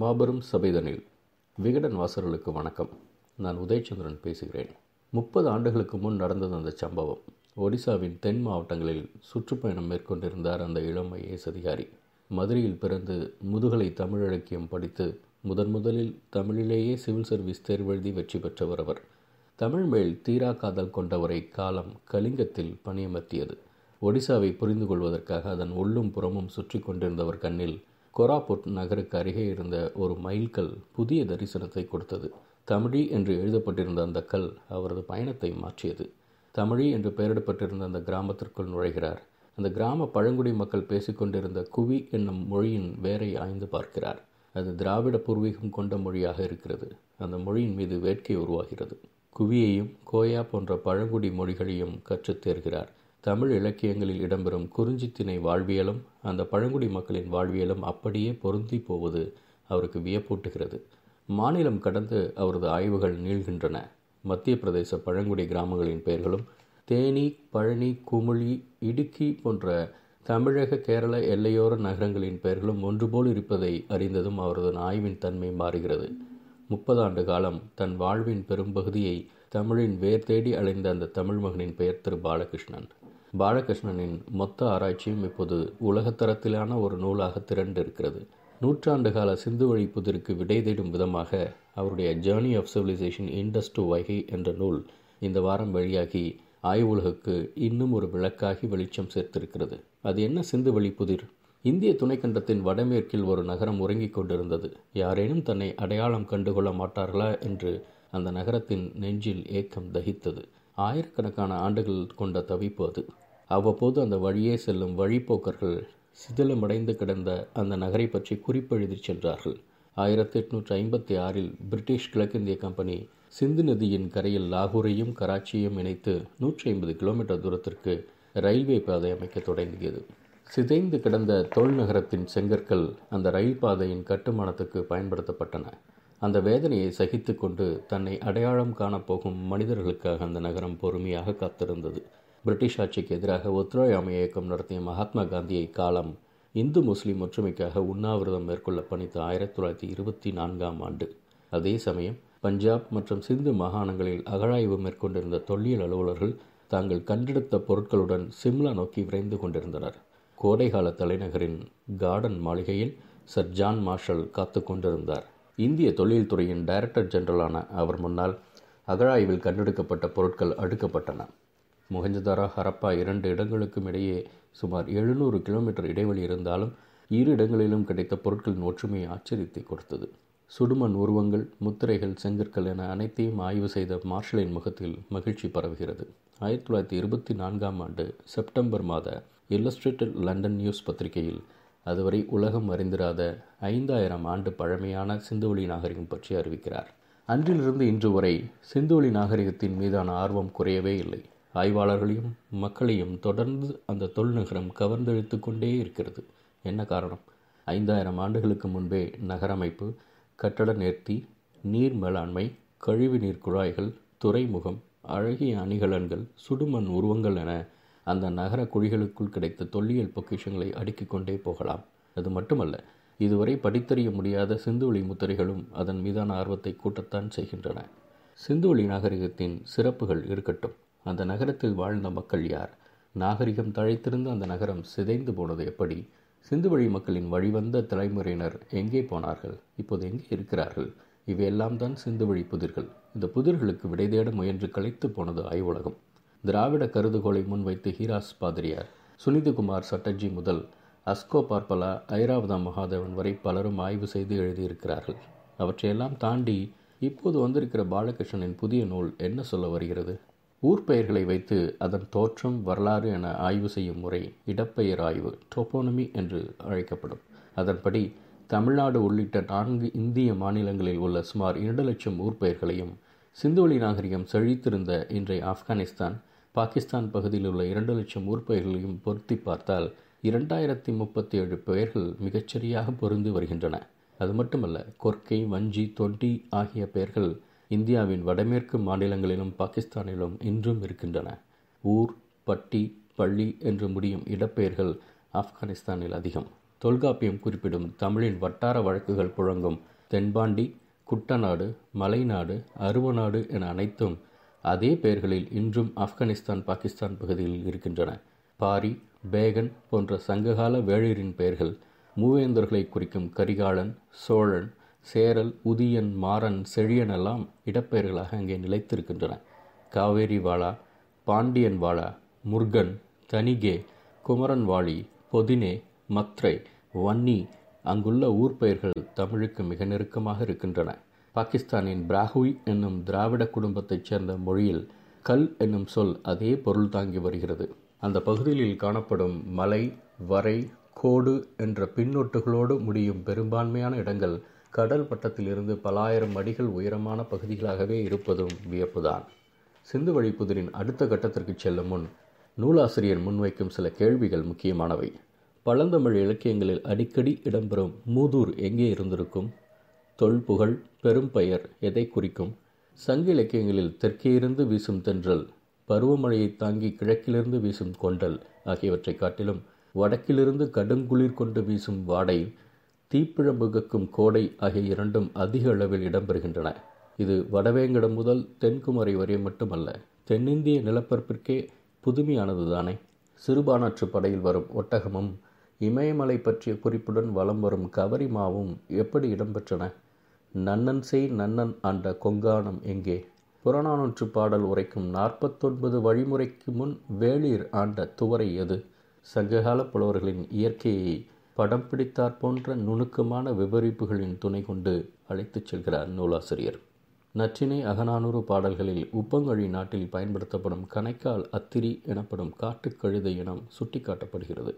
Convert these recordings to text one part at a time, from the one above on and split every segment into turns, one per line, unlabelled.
மாபெரும் சபைதனில் விகடன் வாசர்களுக்கு வணக்கம். நான் உதயச்சந்திரன் பேசுகிறேன். முப்பது ஆண்டுகளுக்கு முன் நடந்தது அந்த சம்பவம். ஒடிசாவின் தென் மாவட்டங்களில் சுற்றுப்பயணம் மேற்கொண்டிருந்தார் அந்த இளம் ஐஏஎஸ் அதிகாரி. மதுரையில் பிறந்து முதுகலை தமிழ் இலக்கியம் படித்து முதன் முதலில் தமிழிலேயே சிவில் சர்வீஸ் தேர்வெழுதி வெற்றி பெற்றவர் அவர். தமிழ் மேல் தீரா காதல் கொண்டவரை காலம் கலிங்கத்தில் பணியமர்த்தியது. ஒடிசாவை புரிந்து கொள்வதற்காக அதன் உள்ளும் புறமும் சுற்றி கொண்டிருந்தவர் கண்ணில் கொராபுட் நகருக்கு அருகே இருந்த ஒரு மைல்கல் புதிய தரிசனத்தை கொடுத்தது. தமிழி என்று எழுதப்பட்டிருந்த அந்த கல் அவரது பயணத்தை மாற்றியது. தமிழி என்று பெயரிடப்பட்டிருந்த அந்த கிராமத்திற்குள் நுழைகிறார். அந்த கிராம பழங்குடி மக்கள் பேசிக்கொண்டிருந்த குவி என்னும் மொழியின் வேரை ஆய்ந்து பார்க்கிறார். அது திராவிட பூர்வீகம் கொண்ட மொழியாக இருக்கிறது. அந்த மொழியின் மீது வேட்கை உருவாகிறது. குவியையும் கோயா போன்ற பழங்குடி மொழிகளையும் கற்றுத் தேர்கிறார். தமிழ் இலக்கியங்களில் இடம்பெறும் குறிஞ்சித்திணை வாழ்வியலும் அந்த பழங்குடி மக்களின் வாழ்வியலும் அப்படியே பொருந்தி போவது அவருக்கு வியப்பூட்டுகிறது. மாநிலம் கடந்து அவரது ஆய்வுகள் நீள்கின்றன. மத்திய பிரதேச பழங்குடி கிராமங்களின் பெயர்களும் தேனி பழனி குமுளி இடுக்கி போன்ற தமிழக கேரள எல்லையோர நகரங்களின் பெயர்களும் ஒன்றுபோல் இருப்பதை அறிந்ததும் அவரது ஆய்வின் தன்மை மாறுகிறது. முப்பதாண்டு காலம் தன் வாழ்வின் பெரும்பகுதியை தமிழின் வேர் தேடி அலைந்த அந்த தமிழ் மகனின் பெயர் திரு. பாலகிருஷ்ணன். பாலகிருஷ்ணனின் மொத்த ஆராய்ச்சியும் இப்போது உலகத்தரத்திலான ஒரு நூலாக திரண்டிருக்கிறது. நூற்றாண்டு கால சிந்து வழி புதிருக்கு விடை தேடும் விதமாக அவருடைய journey of civilisation Indus to Vaigai என்ற நூல் இந்த வாரம் வழியாகி ஆய்வுலகுக்கு இன்னும் ஒரு விளக்காகி வெளிச்சம் சேர்த்திருக்கிறது. அது என்ன சிந்து வழி புதிர் இந்திய துணைக்கண்டத்தின் வடமேற்கில் ஒரு நகரம் உறங்கிக் கொண்டிருந்தது. யாரேனும் தன்னை அடையாளம் கண்டுகொள்ள மாட்டார்களா என்று அந்த நகரத்தின் நெஞ்சில் ஏக்கம் தகித்தது. ஆயிரக்கணக்கான ஆண்டுகள் கொண்ட தவிப்பு அது. அவ்வப்போது அந்த வழியே செல்லும் வழிப்போக்கர்கள் சிதிலமடைந்து கிடந்த அந்த நகரை பற்றி குறிப்பெழுதி சென்றார்கள். ஆயிரத்தி எட்நூற்றி ஐம்பத்தி ஆறில் பிரிட்டிஷ் கிழக்கிந்திய கம்பெனி சிந்து நதியின் கரையில் லாகூரையும் கராச்சியையும் இணைத்து நூற்றி ஐம்பது கிலோமீட்டர் தூரத்திற்கு ரயில்வே பாதை அமைக்க தொடங்கியது. சிதைந்து கிடந்த தொழில்நகரத்தின் நகரத்தின் செங்கற்கள் அந்த ரயில் பாதையின் கட்டுமானத்துக்கு பயன்படுத்தப்பட்டன. அந்த வேதனையை சகித்து கொண்டு தன்னை அடையாளம் காணப்போகும் மனிதர்களுக்காக அந்த நகரம் பொறுமையாக காத்திருந்தது. பிரிட்டிஷ் ஆட்சிக்கு எதிராக ஒத்துழையாமை இயக்கம் நடத்திய மகாத்மா காந்தியை காலம் இந்து முஸ்லீம் ஒற்றுமைக்காக உண்ணாவிரதம் மேற்கொள்ள பணித்த ஆயிரத்தி தொள்ளாயிரத்தி இருபத்தி நான்காம் ஆண்டு. அதே சமயம் பஞ்சாப் மற்றும் சிந்து மாகாணங்களில் அகழாய்வு மேற்கொண்டிருந்த தொல்லியல் அலுவலர்கள் தாங்கள் கண்டெடுத்த பொருட்களுடன் சிம்லா நோக்கி விரைந்து கொண்டிருந்தனர். கோடைகால தலைநகரின் கார்டன் மாளிகையில் சர் ஜான் மார்ஷல் காத்து கொண்டிருந்தார். இந்திய தொழில்துறையின் டைரக்டர் ஜெனரலான அவர் முன்னால் அகழாய்வில் கண்டெடுக்கப்பட்ட பொருட்கள் அடுக்கப்பட்டன. மொஹஞ்சதாரா ஹரப்பா இரண்டு இடங்களுக்கும் இடையே சுமார் எழுநூறு கிலோமீட்டர் இடைவெளி இருந்தாலும் இரு இடங்களிலும் கிடைத்த பொருட்களின் ஒற்றுமையை ஆச்சரியத்தை கொடுத்தது. சுடுமண் உருவங்கள் முத்திரைகள் செங்கற்கள் என அனைத்தையும் ஆய்வு செய்த மார்ஷலின் முகத்தில் மகிழ்ச்சி பரவுகிறது. ஆயிரத்தி தொள்ளாயிரத்தி இருபத்தி நான்காம் ஆண்டு செப்டம்பர் மாத இல்லஸ்ட்ரேட்டட் லண்டன் நியூஸ் பத்திரிகையில் அதுவரை உலகம் அறிந்திராத ஐந்தாயிரம் ஆண்டு பழமையான சிந்துவெளி நாகரிகம் பற்றி அறிவிக்கிறார். அன்றிலிருந்து இன்று வரை சிந்துவெளி நாகரிகத்தின் மீதான ஆர்வம் குறையவே இல்லை. ஆய்வாளர்களையும் மக்களையும் தொடர்ந்து அந்த தொல்நகரம் கவர்ந்தெழுத்து கொண்டே இருக்கிறது. என்ன காரணம்? ஐந்தாயிரம் ஆண்டுகளுக்கு முன்பே நகரமைப்பு கட்டட நேர்த்தி நீர் மேலாண்மை கழிவு நீர் குழாய்கள் துறைமுகம் அழகிய அணிகலன்கள் சுடுமண் உருவங்கள் என அந்த நகர குழிகளுக்குள் கிடைத்த தொல்லியல் பொக்கிஷங்களை அடுக்கிக் கொண்டே போகலாம். அது மட்டுமல்ல இதுவரை படித்தறிய முடியாத சிந்துவெளி முத்திரைகளும் அதன் மீதான ஆர்வத்தை கூட்டத்தான் செய்கின்றன. சிந்துவெளி நாகரிகத்தின் சிறப்புகள் இருக்கட்டும். அந்த நகரத்தில் வாழ்ந்த மக்கள் யார்? நாகரிகம் தழைத்திருந்த அந்த நகரம் சிதைந்து போனது எப்படி? சிந்து வழி மக்களின் வழிவந்த தலைமுறையினர் எங்கே போனார்கள்? இப்போது எங்கே இருக்கிறார்கள்? இவையெல்லாம் தான் சிந்து வழி புதிர்கள். இந்த புதிர்களுக்கு விடை தேட முயன்று களைத்து போனது ஆய்வுலகம். திராவிட கருதுகோளை முன்வைத்து ஹீராஸ் பாதிரியார் சுனிதகுமார் சட்டர்ஜி முதல் அஸ்கோ பார்ப்பலா ஐராவதாம் மகாதேவன் வரை பலரும் ஆய்வு செய்து எழுதியிருக்கிறார்கள். அவற்றையெல்லாம் தாண்டி இப்போது வந்திருக்கிற பாலகிருஷ்ணனின் புதிய நூல் என்ன சொல்ல வருகிறது? ஊர் பெயர்களை வைத்து அதன் தோற்றம் வரலாறு என ஆய்வு செய்யும் முறை இடப்பெயர் ஆய்வு டோப்போனமி என்று அழைக்கப்படும். அதன்படி தமிழ்நாடு உள்ளிட்ட நான்கு இந்திய மாநிலங்களில் உள்ள சுமார் இரண்டு லட்சம் ஊர் பெயர்களையும் சிந்துவெளி நாகரிகம் செழித்திருந்த இன்றைய ஆப்கானிஸ்தான் பாகிஸ்தான் பகுதியில் உள்ள இரண்டு லட்சம் ஊர் பெயர்களையும் பொருத்தி பார்த்தால் இரண்டாயிரத்தி முப்பத்தி ஏழு பெயர்கள் மிகச்சரியாக பொருந்து வருகின்றன. அது மட்டுமல்ல கொர்க்கை வஞ்சி தொண்டி ஆகிய பெயர்கள் இந்தியாவின் வடமேற்கு மாநிலங்களிலும் பாகிஸ்தானிலும் இன்றும் இருக்கின்றன. ஊர் பட்டி பள்ளி என்று முடியும் இடப்பெயர்கள் ஆப்கானிஸ்தானில் அதிகம். தொல்காப்பியம் குறிப்பிடும் தமிழின் வட்டார வழக்குகள் புழங்கும் தென்பாண்டி குட்டநாடு மலைநாடு அருவநாடு என அனைத்தும் அதே பெயர்களில் இன்றும் ஆப்கானிஸ்தான் பாகிஸ்தான் பகுதியில் இருக்கின்றன. பாரி பேகன் போன்ற சங்ககால வேளிரின் பெயர்கள் மூவேந்தர்களை குறிக்கும் கரிகாலன் சோழன் சேரல் உதியன் மாறன் செழியன் எல்லாம் இடப்பெயர்களாக அங்கே நிலைத்திருக்கின்றன. காவேரி வாழா பாண்டியன் வாழா முருகன் தனிகே குமரன் வாழி பொதினே மத்ரை வன்னி அங்குள்ள ஊர் பெயர்கள் தமிழுக்கு மிக நெருக்கமாக இருக்கின்றன. பாகிஸ்தானின் பிராகுய் என்னும் திராவிட குடும்பத்தைச் சேர்ந்த மொழியில் கல் என்னும் சொல் அதே பொருள் தாங்கி வருகிறது. அந்த பகுதியில் காணப்படும் மலை வரை கோடு என்ற பின்னொட்டுகளோடு முடியும் பெரும்பான்மையான இடங்கள் கடல் பட்டத்திலிருந்து பலாயிரம் அடிகள் உயரமான பகுதிகளாகவே இருப்பதும் வியப்புதான். சிந்து புதிரின் அடுத்த கட்டத்திற்கு செல்லும் முன் நூலாசிரியர் முன்வைக்கும் சில கேள்விகள் முக்கியமானவை. பழந்தமிழ் இலக்கியங்களில் அடிக்கடி இடம்பெறும் மூதூர் எங்கே இருந்திருக்கும்? தொல்புகழ் பெரும்பெயர் எதை குறிக்கும்? சங்க இலக்கியங்களில் தெற்கே இருந்து வீசும் தென்றல் பருவமழையை தாங்கி கிழக்கிலிருந்து வீசும் கொண்டல் ஆகியவற்றை காட்டிலும் வடக்கிலிருந்து கடுங்குளிர் கொண்டு வீசும் வாடை தீப்பிழம்புகக்கும் கோடை ஆகிய இரண்டும் அதிக அளவில் இடம்பெறுகின்றன. இது வடவேங்கடம் முதல் தென்குமரி வரை மட்டுமல்ல தென்னிந்திய நிலப்பரப்பிற்கே புதுமையானது தானே சிறுபானாற்று படையில் வரும் ஒட்டகமும் இமயமலை பற்றிய குறிப்புடன் வலம் வரும் கவரிமாவும் எப்படி இடம்பெற்றன? நன்னன் செய் நன்னன் ஆண்ட கொங்கானம் எங்கே? புறநானூற்று பாடல் உரைக்கும் நாற்பத்தொன்பது வழிமுறைக்கு முன் வேளிர் ஆண்ட துவரை எது? சங்ககால புலவர்களின் இயற்கையை படம் பிடித்தாற் போன்ற நுணுக்கமான விவரிப்புகளின் துணை கொண்டு அழைத்துச் செல்கிறார் நூலாசிரியர். நற்றினை அகநானூறு பாடல்களில் உப்பங்கழி நாட்டில் பயன்படுத்தப்படும் கணைக்கால் அத்திரி எனப்படும் காட்டுக்கழுதை இனம் சுட்டிக்காட்டப்படுகிறது.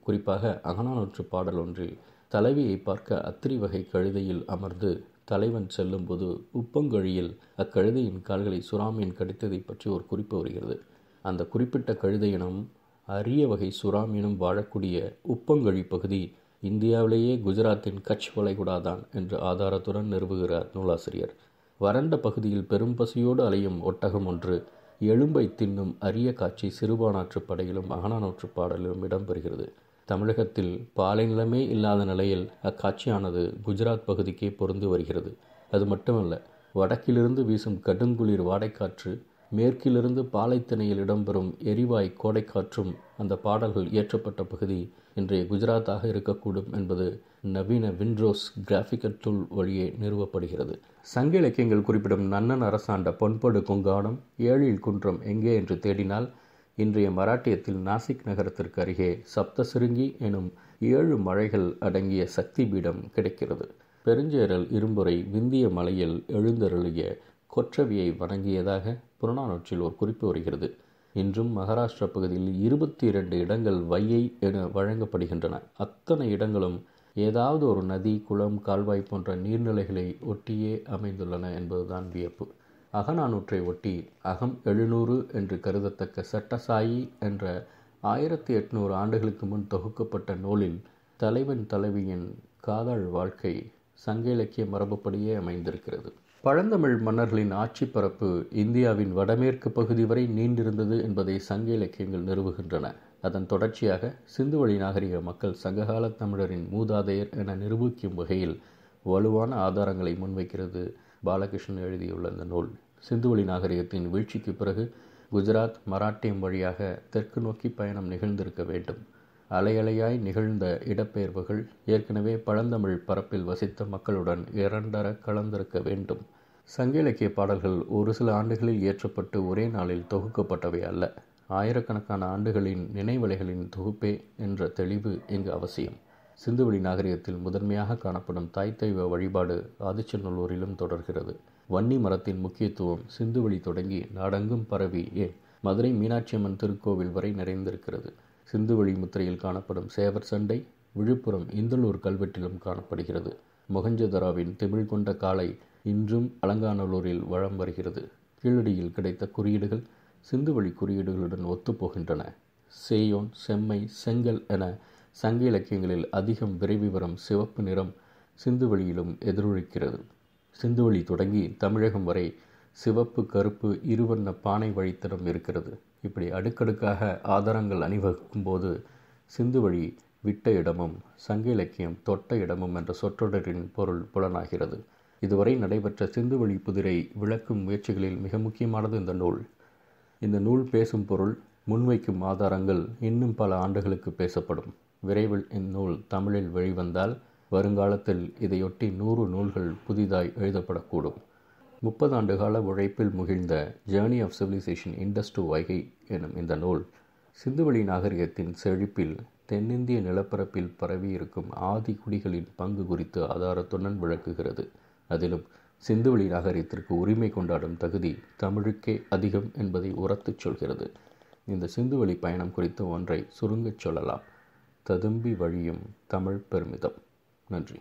குறிப்பாக அகநானூற்று பாடல் ஒன்றில் தலைவியை பார்க்க அத்திரி வகை கழுதையில் அமர்ந்து தலைவன் செல்லும்போது உப்பங்கழியில் அக்கழுதையின் கால்களை சுறாமீன் கடித்ததை பற்றி ஒரு குறிப்பு வருகிறது. அந்த குறிப்பிட்ட கழுதையினம் அரிய வகை சுறாமீனும் வாழக்கூடிய உப்பங்கழி பகுதி இந்தியாவிலேயே குஜராத்தின் கட்ச் வளைகுடாதான் என்று ஆதாரத்துடன் நிறுவுகிறார் நூலாசிரியர். வறண்ட பகுதியில் பெரும் பசியோடு அலையும் ஒட்டகம் ஒன்று எலும்பை தின்னும் அரிய காட்சி சிறுபானாற்று படையிலும் அகனானூற்று பாடலிலும் இடம்பெறுகிறது. தமிழகத்தில் பாலை நிலமே இல்லாத நிலையில் அக்காட்சியானது குஜராத் பகுதிக்கே பொருந்து வருகிறது. அது மட்டுமல்ல வடக்கிலிருந்து வீசும் கடுங்குளிர் வாடைக்காற்று மேற்கிலிருந்து பாலைத்திணையில் இடம்பெறும் எரிவாய் கோடைக்காற்றும் அந்த பாடல்கள் இயற்றப்பட்ட பகுதி இன்றைய குஜராத்தாக இருக்கக்கூடும் என்பது நவீன விண்ட்ரோஸ் கிராஃபிக்கல் டூல் வழியே நிறுவப்படுகிறது. சங்க இலக்கியங்கள் குறிப்பிடும் நன்னன் அரசாண்ட பொன்படு கொங்கானம் ஏழில் குன்றம் எங்கே என்று தேடினால் இன்றைய மராட்டியத்தில் நாசிக் நகரத்திற்கு அருகே சப்தசிருங்கி எனும் ஏழு மழைகள் அடங்கிய சக்தி பீடம் கிடைக்கிறது. பெருஞ்சேரல் இரும்புரை விந்திய மலையில் எழுந்தருளிய கொற்றவியை வணங்கியதாக புறநானூற்றில் ஒரு குறிப்பு வருகிறது. இன்றும் மகாராஷ்டிரா பகுதியில் இருபத்தி இரண்டு இடங்கள் வையை என வழங்கப்படுகின்றன. அத்தனை இடங்களும் ஏதாவது ஒரு நதி குளம் கால்வாய் போன்ற நீர்நிலைகளை ஒட்டியே அமைந்துள்ளன என்பதுதான் வியப்பு. அகநானூற்றை ஒட்டி அகம் எழுநூறு என்று கருதத்தக்க சட்டசாயி என்ற ஆயிரத்தி எட்நூறு ஆண்டுகளுக்கு முன் தொகுக்கப்பட்ட நூலில் தலைவன் தலைவியின் காதல் வாழ்க்கை சங்க இலக்கிய மரபுப்படியே அமைந்திருக்கிறது. பழந்தமிழ் மன்னர்களின் ஆட்சி பரப்பு இந்தியாவின் வடமேற்கு பகுதி வரை நீண்டிருந்தது என்பதை சங்க இலக்கியங்கள் நிறுவுகின்றன. அதன் தொடர்ச்சியாக சிந்துவழி நாகரிக மக்கள் சங்ககால தமிழரின் மூதாதையர் என நிரூபிக்கும் வகையில் வலுவான ஆதாரங்களை முன்வைக்கிறது பாலகிருஷ்ணன் எழுதியுள்ள இந்த நூல். சிந்துவழி நாகரிகத்தின் வீழ்ச்சிக்கு பிறகு குஜராத் மராட்டியம் வழியாக தெற்கு நோக்கி பயணம் நிகழ்ந்திருக்க வேண்டும். அலையலையாய் நிகழ்ந்த இடப்பெயர்வுகள் ஏற்கனவே பழந்தமிழ் பரப்பில் வசித்த மக்களுடன் இரண்டர கலந்திருக்க வேண்டும். சங்க இலக்கிய பாடல்கள் ஒரு சில ஆண்டுகளில் இயற்றப்பட்டு ஒரே நாளில் தொகுக்கப்பட்டவை அல்ல. ஆயிரக்கணக்கான ஆண்டுகளின் நினைவலைகளின் தொகுப்பே என்ற தெளிவு இங்கு அவசியம். சிந்துவெளி நாகரிகத்தில் முதன்மையாக காணப்படும் தாய் தெய்வ வழிபாடு ஆதிச்சநல்லூரிலும் தொடர்கிறது. வன்னி மரத்தின் முக்கியத்துவம் சிந்துவெளி தொடங்கி நாடெங்கும் பரவி ஏன் மதுரை மீனாட்சியம்மன் திருக்கோவில் வரை நிறைந்திருக்கிறது. சிந்துவெளி முத்திரையில் காணப்படும் சேவர் சண்டை விழுப்புரம் இந்தலூர் கல்வெட்டிலும் காணப்படுகிறது. மொகஞ்சதராவின் திமிழ் கொண்ட காலை இன்றும் அலங்காநல்லூரில் வளம் வருகிறது. கீழடியில் கிடைத்த குறியீடுகள் சிந்துவெளி குறியீடுகளுடன் ஒத்துப்போகின்றன. சேயோன் செம்மை செங்கல் என சங்க இலக்கியங்களில் அதிகம் விரைவி வரும் சிவப்பு நிறம் சிந்துவெளியிலும் எதிரொலிக்கிறது. சிந்துவெளி தொடங்கி தமிழகம் வரை சிவப்பு கருப்பு இருவண்ண பானை வழித்தடம் இருக்கிறது. இப்படி அடுக்கடுக்காக ஆதாரங்கள் அணிவகுக்கும் போது சிந்துவழி விட்ட இடமும் சங்க இலக்கியம் தொட்ட இடமும் என்ற சொற்றொடரின் பொருள் புலனாகிறது. இதுவரை நடைபெற்ற சிந்துவெளி புதிரை விளக்கும் முயற்சிகளில் மிக முக்கியமானது இந்த நூல். இந்த நூல் பேசும் பொருள் முன்வைக்கும் ஆதாரங்கள் இன்னும் பல ஆண்டுகளுக்கு பேசப்படும். விரைவில் இந்நூல் தமிழில் வெளிவந்தால் வருங்காலத்தில் இதையொட்டி நூறு நூல்கள் புதிதாய் எழுதப்படக்கூடும். முப்பது ஆண்டுகால உழைப்பில் முகிழ்ந்த journey of civilisation Indus to Vaigai எனும் இந்த நூல் சிந்துவெளி நாகரிகத்தின் செழிப்பில் தென்னிந்திய நிலப்பரப்பில் பரவி இருக்கும் ஆதி குடிகளின் பங்கு குறித்து ஆதாரத்துடன் விளக்குகிறது. அதிலும் சிந்துவெளி நாகரிகத்திற்கு உரிமை கொண்டாடும் தகுதி தமிழுக்கே அதிகம் என்பதை உரத்துச் சொல்கிறது. இந்த சிந்துவெளி பயணம் குறித்து ஒன்றை சுருங்கச் சொல்லலாம். ததும்பி வழியும் தமிழ் பெருமிதம். நன்றி.